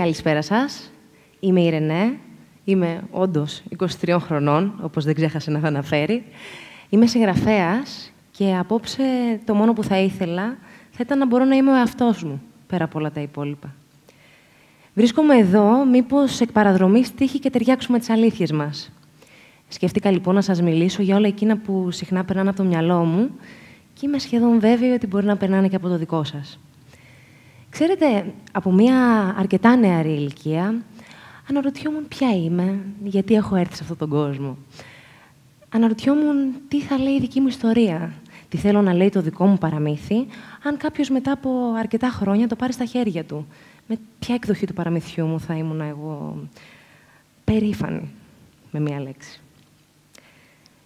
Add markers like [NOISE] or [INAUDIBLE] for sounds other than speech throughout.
Καλησπέρα σας. Είμαι η Ρενέ. Είμαι όντως 23 χρονών, όπως δεν ξέχασε να θα αναφέρει. Είμαι συγγραφέας και απόψε το μόνο που θα ήθελα θα ήταν να μπορώ να είμαι ο εαυτός μου, πέρα από όλα τα υπόλοιπα. Βρίσκομαι εδώ, μήπως εκ παραδρομής τύχει και ταιριάξουμε τις αλήθειες μας. Σκέφτηκα λοιπόν να σας μιλήσω για όλα εκείνα που συχνά περνάνε από το μυαλό μου και είμαι σχεδόν βέβαιη ότι μπορεί να περνάνε και από το δικό σας. Ξέρετε, από μια αρκετά νεαρή ηλικία, αναρωτιόμουν ποια είμαι, γιατί έχω έρθει σε αυτόν τον κόσμο. Αναρωτιόμουν τι θα λέει η δική μου ιστορία, τι θέλω να λέει το δικό μου παραμύθι, αν κάποιος μετά από αρκετά χρόνια το πάρει στα χέρια του. Με ποια εκδοχή του παραμυθιού μου θα ήμουν εγώ περήφανη, με μία λέξη.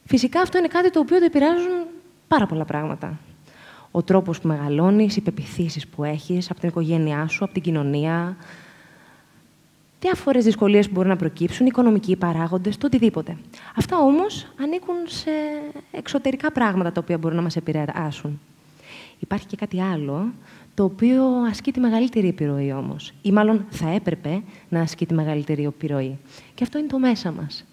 Φυσικά αυτό είναι κάτι το οποίο το επηρεάζουν πάρα πολλά πράγματα ο τρόπος που μεγαλώνεις, οι πεπιθήσεις που έχεις από την οικογένειά σου, από την κοινωνία, διάφορες δυσκολίες που μπορούν να προκύψουν, οικονομικοί παράγοντες, το οτιδήποτε. Αυτά όμως ανήκουν σε εξωτερικά πράγματα τα οποία μπορούν να μας επηρεάσουν. Υπάρχει και κάτι άλλο, το οποίο ασκεί τη μεγαλύτερη επιρροή όμως, ή μάλλον θα έπρεπε να ασκεί τη μεγαλύτερη επιρροή. Και αυτό είναι το μέσα μας.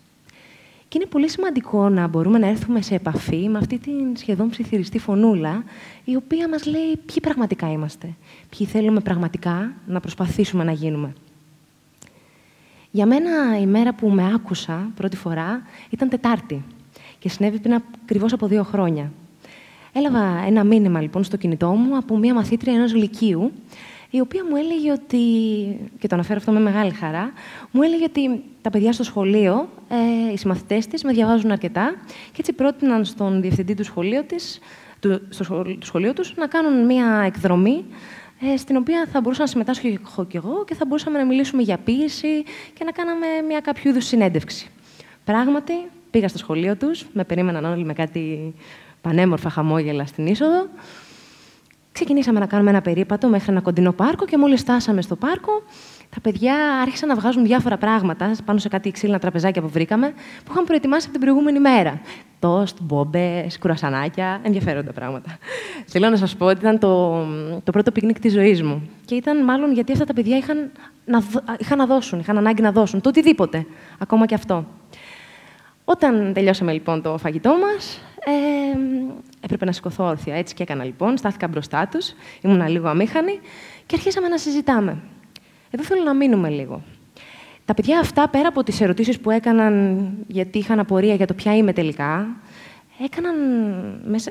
Και είναι πολύ σημαντικό να μπορούμε να έρθουμε σε επαφή με αυτή την σχεδόν ψιθυριστή φωνούλα, η οποία μας λέει ποιοι πραγματικά είμαστε, ποιοι θέλουμε πραγματικά να προσπαθήσουμε να γίνουμε. Για μένα η μέρα που με άκουσα πρώτη φορά ήταν Τετάρτη και συνέβη πριν ακριβώς από δύο χρόνια. Έλαβα ένα μήνυμα λοιπόν στο κινητό μου από μία μαθήτρια ενός λυκείου, η οποία μου έλεγε ότι, και το αναφέρω αυτό με μεγάλη χαρά, μου έλεγε ότι τα παιδιά στο σχολείο, ε, οι συμμαθητές της, με διαβάζουν αρκετά και έτσι πρότειναν στον διευθυντή του σχολείου, της, του, στο σχολείο τους να κάνουν μία εκδρομή ε, στην οποία θα μπορούσα να συμμετάσχω και εγώ και θα μπορούσαμε να μιλήσουμε για ποίηση και να κάναμε μια κάποιο είδους συνέντευξη. Πράγματι, πήγα στο σχολείο τους, με περίμεναν όλοι με κάτι πανέμορφα χαμόγελα στην είσοδο. Ξεκινήσαμε να κάνουμε ένα περίπατο μέχρι ένα κοντινό πάρκο και μόλις φτάσαμε στο πάρκο, τα παιδιά άρχισαν να βγάζουν διάφορα πράγματα πάνω σε κάτι ξύλινα τραπεζάκια που βρήκαμε, που είχαν προετοιμάσει από την προηγούμενη μέρα. Τοστ, μπόμπες, κρουασανάκια, ενδιαφέροντα πράγματα. Θέλω να σας πω ότι ήταν το, το πρώτο πικνίκ της ζωής μου. Και ήταν μάλλον γιατί αυτά τα παιδιά είχαν να, είχαν να δώσουν, είχαν ανάγκη να δώσουν το οτιδήποτε. Ακόμα και αυτό. Όταν τελειώσαμε λοιπόν το φαγητό μας, ε, έπρεπε να σηκωθώ όρθια. Έτσι και έκανα λοιπόν. Στάθηκα μπροστά τους, ήμουν λίγο αμήχανη και αρχίσαμε να συζητάμε. Εδώ θέλω να μείνουμε λίγο. Τα παιδιά αυτά, πέρα από τις ερωτήσεις που έκαναν γιατί είχαν απορία για το ποια είμαι τελικά, έκαναν,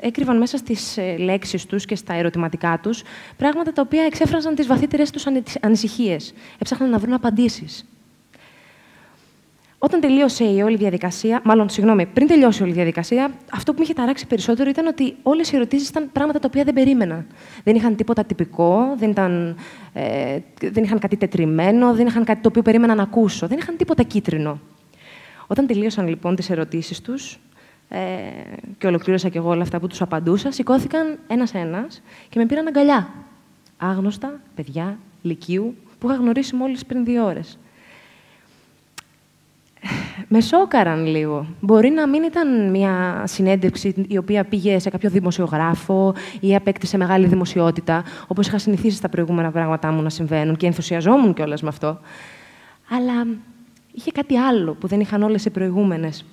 έκρυβαν μέσα στις ε, λέξεις τους και στα ερωτηματικά τους πράγματα τα οποία εξέφραζαν τις βαθύτερες τους ανησυχίες. Έψαχναν να βρουν απαντήσεις. Όταν τελείωσε η όλη διαδικασία, μάλλον συγγνώμη, πριν τελειώσει όλη η διαδικασία, αυτό που με είχε ταράξει περισσότερο ήταν ότι όλες οι ερωτήσεις ήταν πράγματα τα οποία δεν περίμενα. Δεν είχαν τίποτα τυπικό, δεν, ήταν, ε, δεν είχαν κάτι τετριμένο, δεν είχαν κάτι το οποίο περίμενα να ακούσω, δεν είχαν τίποτα κίτρινο. Όταν τελείωσαν λοιπόν τις ερωτήσεις τους ε, και ολοκλήρωσα και εγώ όλα αυτά που τους απαντούσα, σηκώθηκαν ένα-ένα και με πήραν αγκαλιά. Άγνωστα παιδιά λυκείου που είχα γνωρίσει μόλις πριν δύο ώρες με σόκαραν λίγο. Μπορεί να μην ήταν μια συνέντευξη η οποία πήγε σε κάποιο δημοσιογράφο ή απέκτησε μεγάλη δημοσιότητα, όπως είχα συνηθίσει στα προηγούμενα πράγματά μου να συμβαίνουν και ενθουσιαζόμουν κιόλας με αυτό. Αλλά είχε κάτι άλλο που δεν είχαν όλες οι προηγούμενες.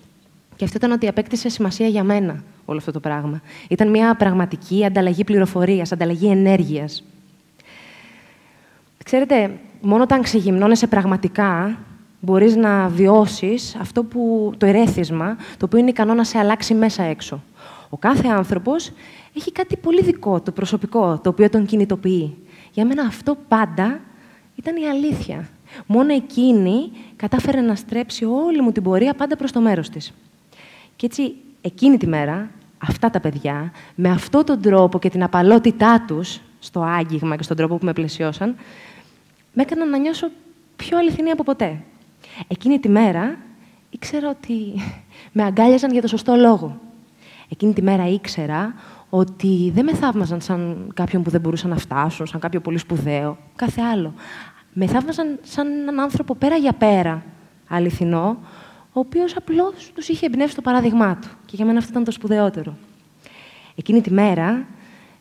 Και αυτό ήταν ότι απέκτησε σημασία για μένα όλο αυτό το πράγμα. Ήταν μια πραγματική ανταλλαγή πληροφορίας, ανταλλαγή ενέργειας. Ξέρετε, μόνο όταν ξεγυμνώνεσαι πραγματικά, μπορείς να βιώσεις αυτό που, το ερέθισμα, το οποίο είναι ικανό να σε αλλάξει μέσα έξω. Ο κάθε άνθρωπος έχει κάτι πολύ δικό, το προσωπικό, το οποίο τον κινητοποιεί. Για μένα αυτό πάντα ήταν η αλήθεια. Μόνο εκείνη κατάφερε να στρέψει όλη μου την πορεία πάντα προς το μέρος της. Και έτσι, εκείνη τη μέρα, αυτά τα παιδιά, με αυτόν τον τρόπο και την απαλότητά τους, στο άγγιγμα και στον τρόπο που με πλαισιώσαν, με έκαναν να νιώσω πιο αληθινή από ποτέ. Εκείνη τη μέρα ήξερα ότι [LAUGHS] με αγκάλιαζαν για το σωστό λόγο. Εκείνη τη μέρα ήξερα ότι δεν με θαύμαζαν σαν κάποιον που δεν μπορούσαν να φτάσουν, σαν κάποιο πολύ σπουδαίο, κάθε άλλο. Με θαύμαζαν σαν έναν άνθρωπο πέρα για πέρα, αληθινό, ο οποίος απλώς τους είχε εμπνεύσει το παράδειγμά του. Και για μένα αυτό ήταν το σπουδαιότερο. Εκείνη τη μέρα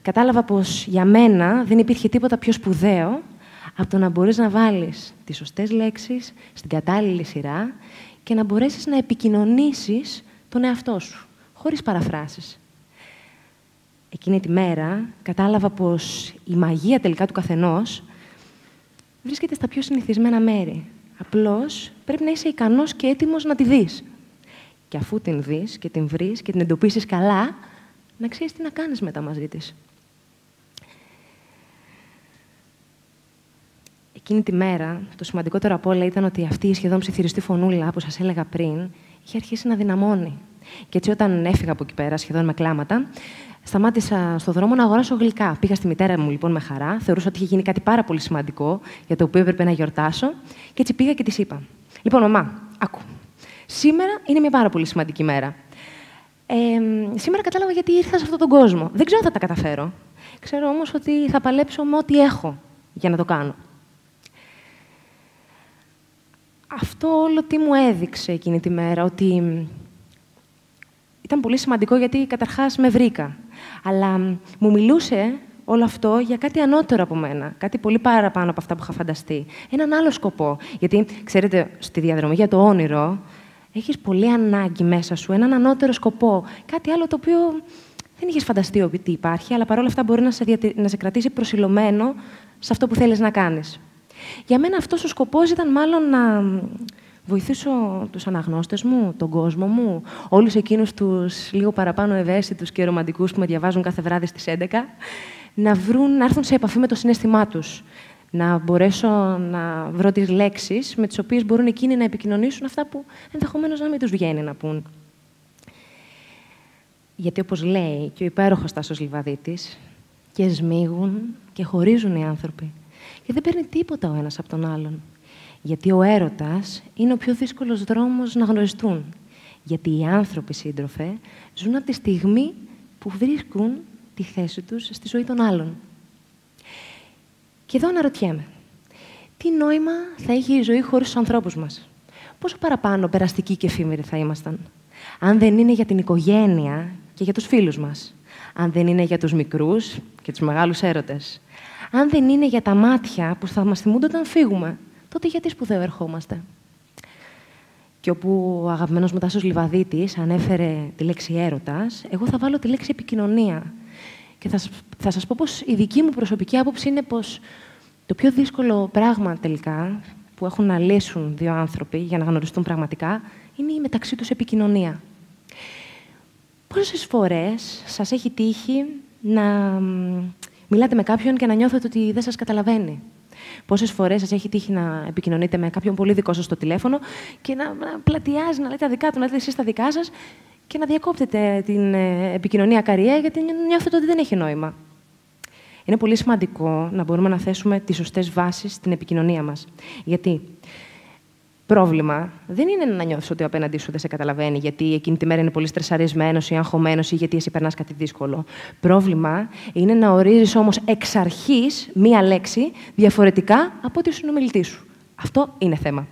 κατάλαβα πως για μένα δεν υπήρχε τίποτα πιο σπουδαίο από το να μπορείς να βάλεις τις σωστές λέξεις στην κατάλληλη σειρά και να μπορέσεις να επικοινωνήσεις τον εαυτό σου, χωρίς παραφράσεις. Εκείνη τη μέρα κατάλαβα πως η μαγεία τελικά του καθενός βρίσκεται στα πιο συνηθισμένα μέρη. Απλώς πρέπει να είσαι ικανός και έτοιμος να τη δεις. Και αφού την δεις και την βρεις και την εντοπίσεις καλά, να ξέρεις τι να κάνεις μετά μαζί της. Εκείνη τη μέρα, το σημαντικότερο από όλα ήταν ότι αυτή η σχεδόν ψιθυριστή φωνούλα που σας έλεγα πριν, είχε αρχίσει να δυναμώνει. Και έτσι, όταν έφυγα από εκεί πέρα, σχεδόν με κλάματα, σταμάτησα στο δρόμο να αγοράσω γλυκά. Πήγα στη μητέρα μου λοιπόν με χαρά. Θεωρούσα ότι είχε γίνει κάτι πάρα πολύ σημαντικό για το οποίο έπρεπε να γιορτάσω. Και έτσι πήγα και της είπα: Λοιπόν, μαμά, άκου. Σήμερα είναι μια πάρα πολύ σημαντική μέρα. Ε, σήμερα κατάλαβα γιατί ήρθα σε αυτόν τον κόσμο. Δεν ξέρω αν θα τα καταφέρω. Ξέρω όμως ότι θα παλέψω με ό,τι έχω για να το κάνω. Αυτό όλο τι μου έδειξε εκείνη τη μέρα, ότι ήταν πολύ σημαντικό γιατί καταρχάς με βρήκα. Αλλά μου μιλούσε όλο αυτό για κάτι ανώτερο από μένα. Κάτι πολύ παραπάνω από αυτά που είχα φανταστεί. Έναν άλλο σκοπό. Γιατί, ξέρετε, στη διαδρομή για το όνειρο, έχεις πολύ ανάγκη μέσα σου, έναν ανώτερο σκοπό. Κάτι άλλο το οποίο δεν είχες φανταστεί ότι υπάρχει, αλλά παρόλα αυτά μπορεί να σε, να σε κρατήσει προσιλωμένο σε αυτό που θέλεις να κάνεις. Για μένα αυτός ο σκοπός ήταν μάλλον να βοηθήσω τους αναγνώστες μου, τον κόσμο μου, όλους εκείνους τους λίγο παραπάνω ευαίσθητους και ρομαντικούς που με διαβάζουν κάθε βράδυ στις 11, να, βρουν, να έρθουν σε επαφή με το συνέστημά τους. Να μπορέσω να βρω τις λέξεις με τις οποίες μπορούν εκείνοι να επικοινωνήσουν αυτά που ενδεχομένως να μην τους βγαίνει να πούν. Γιατί όπως λέει και ο υπέροχος Τάσος Λιβαδίτης, και σμίγουν και χωρίζουν οι άνθρωποι. Και δεν παίρνει τίποτα ο ένας από τον άλλον. Γιατί ο έρωτας είναι ο πιο δύσκολος δρόμος να γνωριστούν. Γιατί οι άνθρωποι σύντροφε ζουν από τη στιγμή που βρίσκουν τη θέση τους στη ζωή των άλλων. Και εδώ αναρωτιέμαι. Τι νόημα θα είχε η ζωή χωρίς τους ανθρώπους μας; Πόσο παραπάνω περαστικοί και εφήμεροι θα ήμασταν; Αν δεν είναι για την οικογένεια και για τους φίλους μας; Αν δεν είναι για τους μικρούς και τους μεγάλους έρωτες; Αν δεν είναι για τα μάτια που θα μας θυμούνται όταν φύγουμε τότε γιατί σπουδαίο ερχόμαστε; Και όπου ο αγαπημένος μου Τάσος Λιβαδίτης ανέφερε τη λέξη έρωτας, εγώ θα βάλω τη λέξη επικοινωνία. Και θα, θα σας πω πως η δική μου προσωπική άποψη είναι πως το πιο δύσκολο πράγμα τελικά που έχουν να λύσουν δύο άνθρωποι για να γνωριστούν πραγματικά είναι η μεταξύ τους επικοινωνία. Πόσες φορές σας έχει τύχει να μιλάτε με κάποιον και να νιώθετε ότι δεν σας καταλαβαίνει. Πόσες φορές σας έχει τύχει να επικοινωνείτε με κάποιον πολύ δικό σας στο τηλέφωνο και να, να πλατιάζει, να λέτε τα δικά του, να λέτε εσείς τα δικά σας και να διακόπτετε την ε, επικοινωνία καριέ γιατί νιώθετε ότι δεν έχει νόημα. Είναι πολύ σημαντικό να μπορούμε να θέσουμε τις σωστές βάσεις στην επικοινωνία μας. Γιατί πρόβλημα δεν είναι να νιώθεις ότι ο απέναντί σου δεν σε καταλαβαίνει, γιατί εκείνη τη μέρα είναι πολύ στρεσαρισμένος ή αγχωμένος ή γιατί εσύ περνάς κάτι δύσκολο. Πρόβλημα είναι να ορίζεις όμως εξ αρχής μία λέξη διαφορετικά από ότι ο συνομιλητή σου. Αυτό είναι θέμα.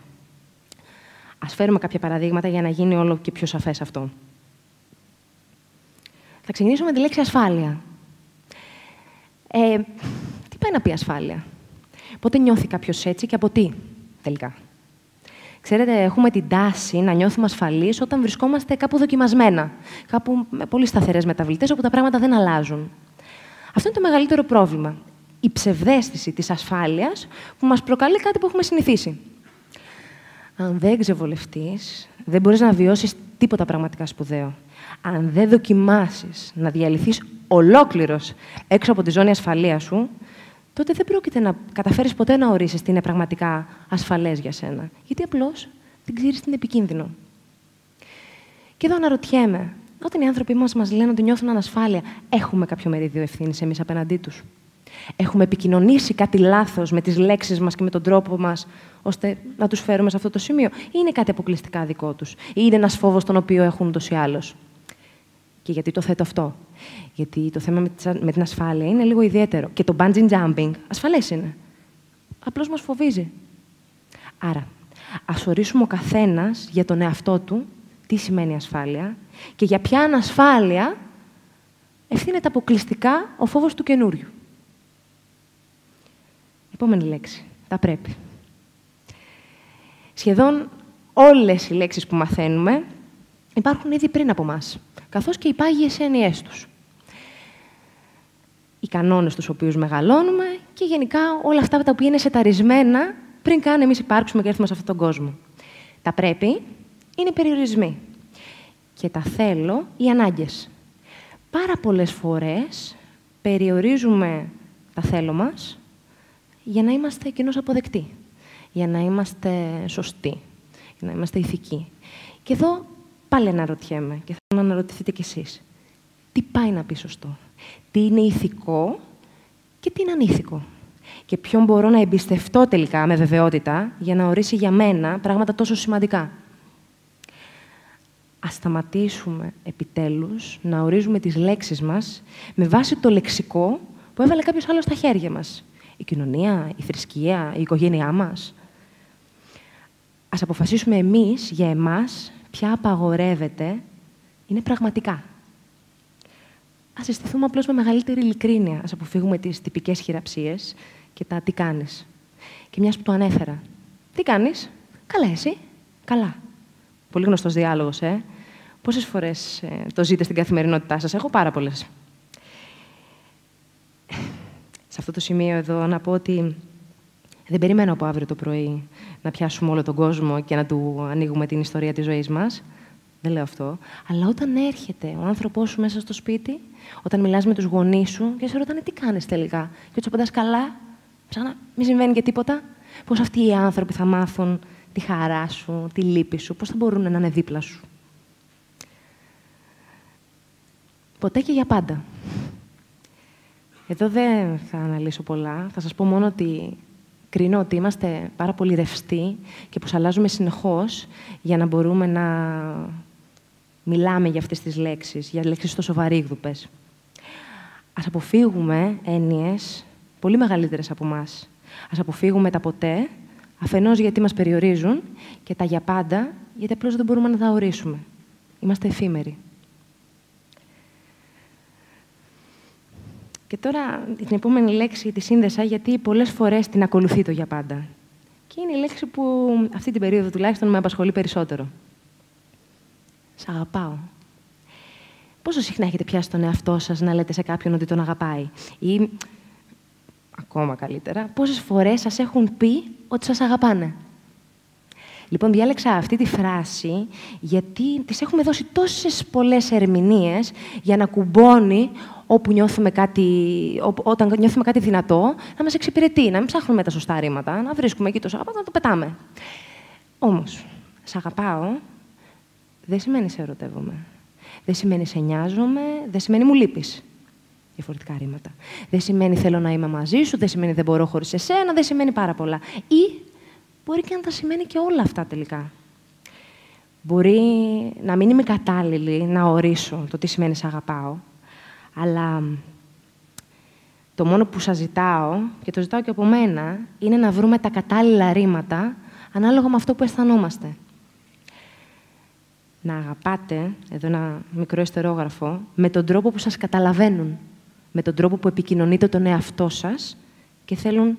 Α φέρουμε κάποια παραδείγματα για να γίνει όλο και πιο σαφές αυτό. Θα ξεκινήσω με τη λέξη ασφάλεια. Ε, τι πάει να πει ασφάλεια; Πότε νιώθει κάποιος έτσι και από τι τελικά; Ξέρετε, έχουμε την τάση να νιώθουμε ασφαλείς όταν βρισκόμαστε κάπου δοκιμασμένα. Κάπου με πολύ σταθερές μεταβλητές, όπου τα πράγματα δεν αλλάζουν. Αυτό είναι το μεγαλύτερο πρόβλημα. Η ψευδέστηση της ασφάλειας που μας προκαλεί κάτι που έχουμε συνηθίσει. Αν δεν ξεβολευτείς, δεν μπορείς να βιώσεις τίποτα πραγματικά σπουδαίο. Αν δεν δοκιμάσεις να διαλυθείς ολόκληρος έξω από τη ζώνη ασφαλείας σου, τότε δεν πρόκειται να καταφέρεις ποτέ να ορίσεις τι είναι πραγματικά ασφαλές για σένα. Γιατί απλώς δεν ξέρεις τι είναι επικίνδυνο. Και εδώ αναρωτιέμαι, όταν οι άνθρωποι μας μας λένε ότι νιώθουν ανασφάλεια, έχουμε κάποιο μερίδιο ευθύνης εμείς απέναντί τους; Έχουμε επικοινωνήσει κάτι λάθος με τις λέξεις μας και με τον τρόπο μας, ώστε να τους φέρουμε σε αυτό το σημείο, ή είναι κάτι αποκλειστικά δικό τους, ή είναι ένας φόβος τον οποίο έχουν ούτως ή άλλως; Και γιατί το θέτω αυτό; Γιατί το θέμα με την ασφάλεια είναι λίγο ιδιαίτερο. Και το bungee jumping ασφαλές είναι. Απλώς μας φοβίζει. Άρα, ας ορίσουμε ο καθένας για τον εαυτό του τι σημαίνει ασφάλεια και για ποια ανασφάλεια ευθύνεται αποκλειστικά ο φόβος του καινούριου. Επόμενη λέξη. τα πρέπει. Σχεδόν όλες οι λέξεις που μαθαίνουμε υπάρχουν ήδη πριν από μας, καθώς και οι πάγιες έννοιές τους. Οι κανόνες τους οποίους μεγαλώνουμε και γενικά όλα αυτά τα οποία είναι σεταρισμένα πριν καν εμείς υπάρξουμε και έρθουμε σε αυτόν τον κόσμο. Τα πρέπει είναι περιορισμοί και τα θέλω οι ανάγκες. Πάρα πολλές φορές περιορίζουμε τα θέλω μας για να είμαστε κοινώς αποδεκτοί, για να είμαστε σωστοί, για να είμαστε ηθικοί. Και εδώ πάλι αναρωτιέμαι και θέλω να αναρωτηθείτε κι εσείς. Τι πάει να πει σωστό, τι είναι ηθικό και τι είναι ανήθικο; Και ποιον μπορώ να εμπιστευτώ τελικά με βεβαιότητα για να ορίσει για μένα πράγματα τόσο σημαντικά; Ας σταματήσουμε επιτέλους να ορίζουμε τις λέξεις μας με βάση το λεξικό που έβαλε κάποιος άλλος στα χέρια μας. Η κοινωνία, η θρησκεία, η οικογένειά μας. Ας αποφασίσουμε εμείς για εμάς ποια απαγορεύεται είναι πραγματικά. Ας αισθηθούμε απλώς με μεγαλύτερη ειλικρίνεια. Ας αποφύγουμε τις τυπικές χειραψίες και τα τι κάνεις. Και μιας που το ανέφερα. Τι κάνεις; Καλά εσύ; Καλά. Πολύ γνωστός διάλογος, ε. Πόσες φορές ε, το ζείτε στην καθημερινότητά σας; Έχω πάρα πολλές. Σε αυτό το σημείο εδώ να πω ότι δεν περιμένω από αύριο το πρωί να πιάσουμε όλο τον κόσμο και να του ανοίγουμε την ιστορία της ζωής μας. Δεν λέω αυτό. Αλλά όταν έρχεται ο άνθρωπός σου μέσα στο σπίτι, όταν μιλάς με τους γονείς σου και σε ρωτάνε τι κάνεις τελικά. Και τους απαντάς καλά, σαν μην συμβαίνει και τίποτα. Πώς αυτοί οι άνθρωποι θα μάθουν τη χαρά σου, τη λύπη σου, πώς θα μπορούν να είναι δίπλα σου. Ποτέ και για πάντα. Εδώ δεν θα αναλύσω πολλά. Θα σας πω μόνο ότι κρίνω ότι είμαστε πάρα πολύ ρευστοί και πως αλλάζουμε συνεχώς για να μπορούμε να μιλάμε για αυτές τις λέξεις, για λέξεις τόσο βαρύγδουπες. Ας αποφύγουμε έννοιες πολύ μεγαλύτερες από εμάς. Ας αποφύγουμε τα ποτέ, αφενός γιατί μας περιορίζουν και τα για πάντα, γιατί απλώς δεν μπορούμε να τα ορίσουμε. Είμαστε εφήμεροι. Και τώρα την επόμενη λέξη τη σύνδεσα γιατί πολλές φορές την ακολουθεί το για πάντα. Και είναι η λέξη που αυτή την περίοδο τουλάχιστον με απασχολεί περισσότερο. Σ' αγαπάω. Πόσο συχνά έχετε πιάσει τον εαυτό σας να λέτε σε κάποιον ότι τον αγαπάει; Ή, ακόμα καλύτερα, πόσες φορές σας έχουν πει ότι σας αγαπάνε; Λοιπόν, διάλεξα αυτή τη φράση γιατί τις έχουμε δώσει τόσες πολλές ερμηνείες για να κουμπώνει όπου νιώθουμε κάτι, όταν νιώθουμε κάτι δυνατό, να μας εξυπηρετεί, να μην ψάχνουμε τα σωστά ρήματα, να βρίσκουμε εκεί το σ' να το πετάμε. Όμως, σ' αγαπάω, δεν σημαίνει σε ερωτεύομαι. Δεν σημαίνει σε νοιάζομαι, δεν σημαίνει μου λείπεις. Διαφορετικά ρήματα. Δεν σημαίνει θέλω να είμαι μαζί σου, δεν σημαίνει δεν μπορώ χωρίς εσένα, δεν σημαίνει πάρα πολλά. Ή μπορεί και να τα σημαίνει και όλα αυτά τελικά. Μπορεί να μην είμαι κατάλληλη να ορίσω το τι σημαίνει σε αγαπάω, αλλά το μόνο που σας ζητάω, και το ζητάω και από μένα, είναι να βρούμε τα κατάλληλα ρήματα ανάλογα με αυτό που αισθανόμαστε. Να αγαπάτε, εδώ ένα μικρό εστερόγραφο, με τον τρόπο που σας καταλαβαίνουν, με τον τρόπο που επικοινωνείτε τον εαυτό σας και θέλουν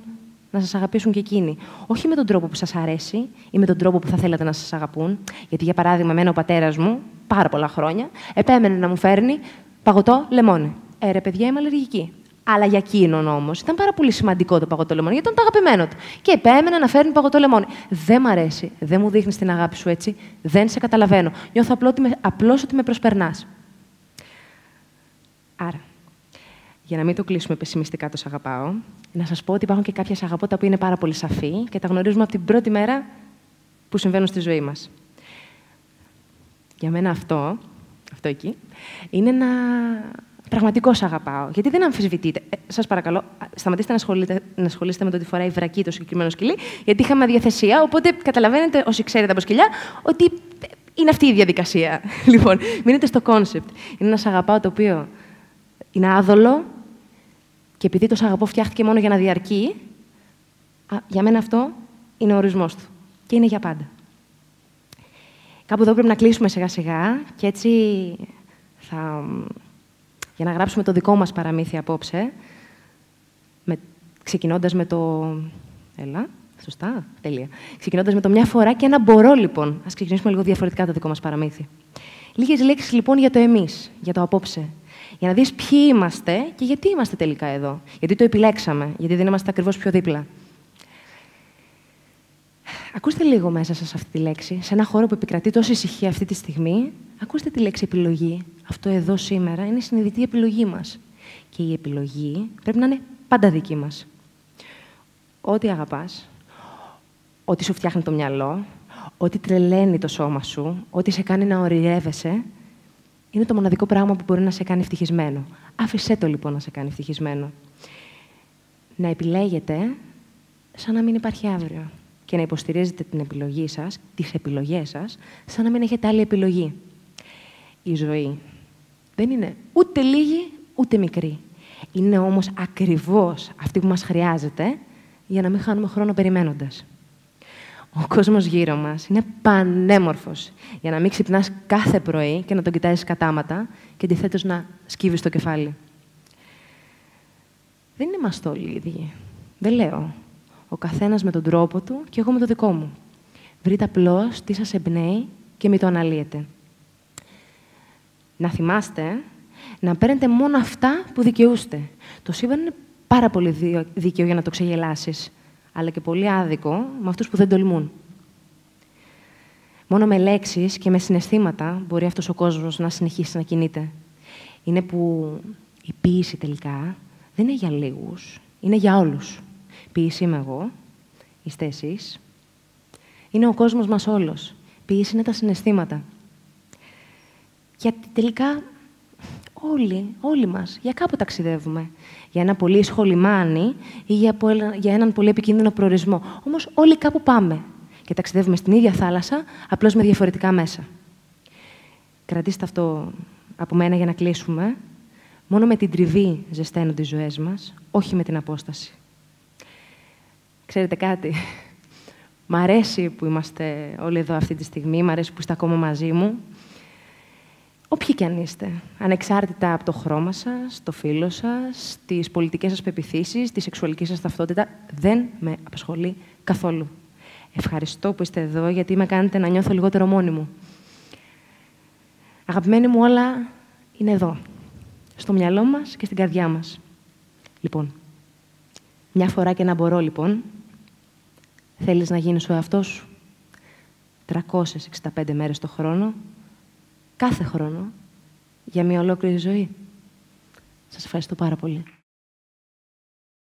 να σας αγαπήσουν και εκείνοι. Όχι με τον τρόπο που σας αρέσει ή με τον τρόπο που θα θέλατε να σας αγαπούν. Γιατί, για παράδειγμα, εμένα ο πατέρας μου, πάρα πολλά χρόνια, επέμενε να μου φέρνει παγωτό λεμόνι. Ε, ρε, παιδιά, είμαι αλλεργική. Αλλά για εκείνον όμως ήταν πάρα πολύ σημαντικό το παγωτό λεμόνι, γιατί ήταν το αγαπημένο του. Και επέμενε να φέρνει παγωτό λεμόνι. Δεν μ' αρέσει. Δεν μου δείχνεις την αγάπη σου έτσι. Δεν σε καταλαβαίνω. Νιώθω απλώς ότι με προσπερνάς. Άρα, για να μην το κλείσουμε πεσημιστικά το σ' αγαπάω, να σας πω ότι υπάρχουν και κάποια σ' αγαπώ τα οποία είναι πάρα πολύ σαφή και τα γνωρίζουμε από την πρώτη μέρα που συμβαίνουν στη ζωή μας. Για μένα αυτό, αυτό εκεί, είναι ένα πραγματικό σ' αγαπάω. Γιατί δεν αμφισβητείτε. Ε, Σας παρακαλώ, σταματήστε να ασχολείστε, να ασχολείστε με το ότι φοράει βρακί το συγκεκριμένο σκυλί, γιατί είχαμε αδιαθεσία. Οπότε καταλαβαίνετε, όσοι ξέρετε από σκυλιά, ότι είναι αυτή η διαδικασία. [LAUGHS] Λοιπόν, μείνετε στο concept. Είναι ένα σ' αγαπάω το οποίο είναι άδολο, και επειδή το σ' αγαπώ φτιάχτηκε μόνο για να διαρκεί, για μένα αυτό είναι ο ορισμός του. Και είναι για πάντα. Κάπου εδώ πρέπει να κλείσουμε σιγά-σιγά και έτσι θα... για να γράψουμε το δικό μας παραμύθι απόψε, με... ξεκινώντας με το Έλα. Σωστά. Τέλεια. Ξεκινώντας με το μια φορά και ένα μπορώ, λοιπόν. Α ξεκινήσουμε λίγο διαφορετικά το δικό μας παραμύθι. Λίγες λέξεις λοιπόν για το εμείς, για το απόψε. Για να δεις ποιοι είμαστε και γιατί είμαστε τελικά εδώ. Γιατί το επιλέξαμε, γιατί δεν είμαστε ακριβώς πιο δίπλα. Ακούστε λίγο μέσα σας αυτή τη λέξη, σε ένα χώρο που επικρατεί τόση ησυχία αυτή τη στιγμή. Ακούστε τη λέξη επιλογή. Αυτό εδώ σήμερα είναι η συνειδητή επιλογή μας. Και η επιλογή πρέπει να είναι πάντα δική μας. Ό,τι αγαπάς, ό,τι σου φτιάχνει το μυαλό, ό,τι τρελαίνει το σώμα σου, ό,τι σε κάνει να ορειρεύεσαι, είναι το μοναδικό πράγμα που μπορεί να σε κάνει ευτυχισμένο. Άφησέ το λοιπόν να σε κάνει ευτυχισμένο. Να επιλέγετε σαν να μην υπάρχει αύριο και να υποστηρίζετε την επιλογή σας, τις επιλογές σας, σαν να μην έχετε άλλη επιλογή. Η ζωή δεν είναι ούτε λίγη, ούτε μικρή. Είναι όμως ακριβώς αυτή που μας χρειάζεται για να μην χάνουμε χρόνο περιμένοντας. Ο κόσμος γύρω μας είναι πανέμορφος για να μην ξυπνάς κάθε πρωί και να τον κοιτάζεις κατάματα και αντιθέτως να σκύβεις το κεφάλι. Δεν είμαστε όλοι ίδιοι. Δεν λέω. Ο καθένας με τον τρόπο του και εγώ με το δικό μου. Βρείτε απλώς τι σας εμπνέει και μην το αναλύετε. Να θυμάστε να παίρνετε μόνο αυτά που δικαιούστε. Το σύμπαν είναι πάρα πολύ δίκαιο για να το ξεγελάσεις, αλλά και πολύ άδικο με αυτούς που δεν τολμούν. Μόνο με λέξεις και με συναισθήματα μπορεί αυτός ο κόσμος να συνεχίσει να κινείται. Είναι που η ποίηση τελικά δεν είναι για λίγους, είναι για όλους. Ποίηση είμαι εγώ, είστε εσείς. Είναι ο κόσμος μας όλος. Ποίηση είναι τα συναισθήματα. Γιατί τελικά όλοι, όλοι μας, για κάπου ταξιδεύουμε. Για ένα πολύ σχολημάνι ή για, για έναν πολύ επικίνδυνο προορισμό. Όμως όλοι κάπου πάμε και ταξιδεύουμε στην ίδια θάλασσα, απλώς με διαφορετικά μέσα. Κρατήστε αυτό από μένα για να κλείσουμε. Μόνο με την τριβή ζεσταίνονται οι ζωές μας, όχι με την απόσταση. Ξέρετε κάτι, μ' αρέσει που είμαστε όλοι εδώ αυτή τη στιγμή, μ' αρέσει που είστε ακόμα μαζί μου. Όποιοι και αν είστε, ανεξάρτητα από το χρώμα σας, το φίλο σας, τις πολιτικές σας πεπιθήσεις, τη σεξουαλική σας ταυτότητα, δεν με απασχολεί καθόλου. Ευχαριστώ που είστε εδώ, γιατί με κάνετε να νιώθω λιγότερο μόνη μου. Αγαπημένοι μου, όλα είναι εδώ. Στο μυαλό μας και στην καρδιά μας. Λοιπόν, μια φορά και να μπορώ, λοιπόν, θέλεις να γίνεις ο εαυτός σου; 365 μέρες το χρόνο, κάθε χρόνο, για μια ολόκληρη ζωή. Σας ευχαριστώ πάρα πολύ.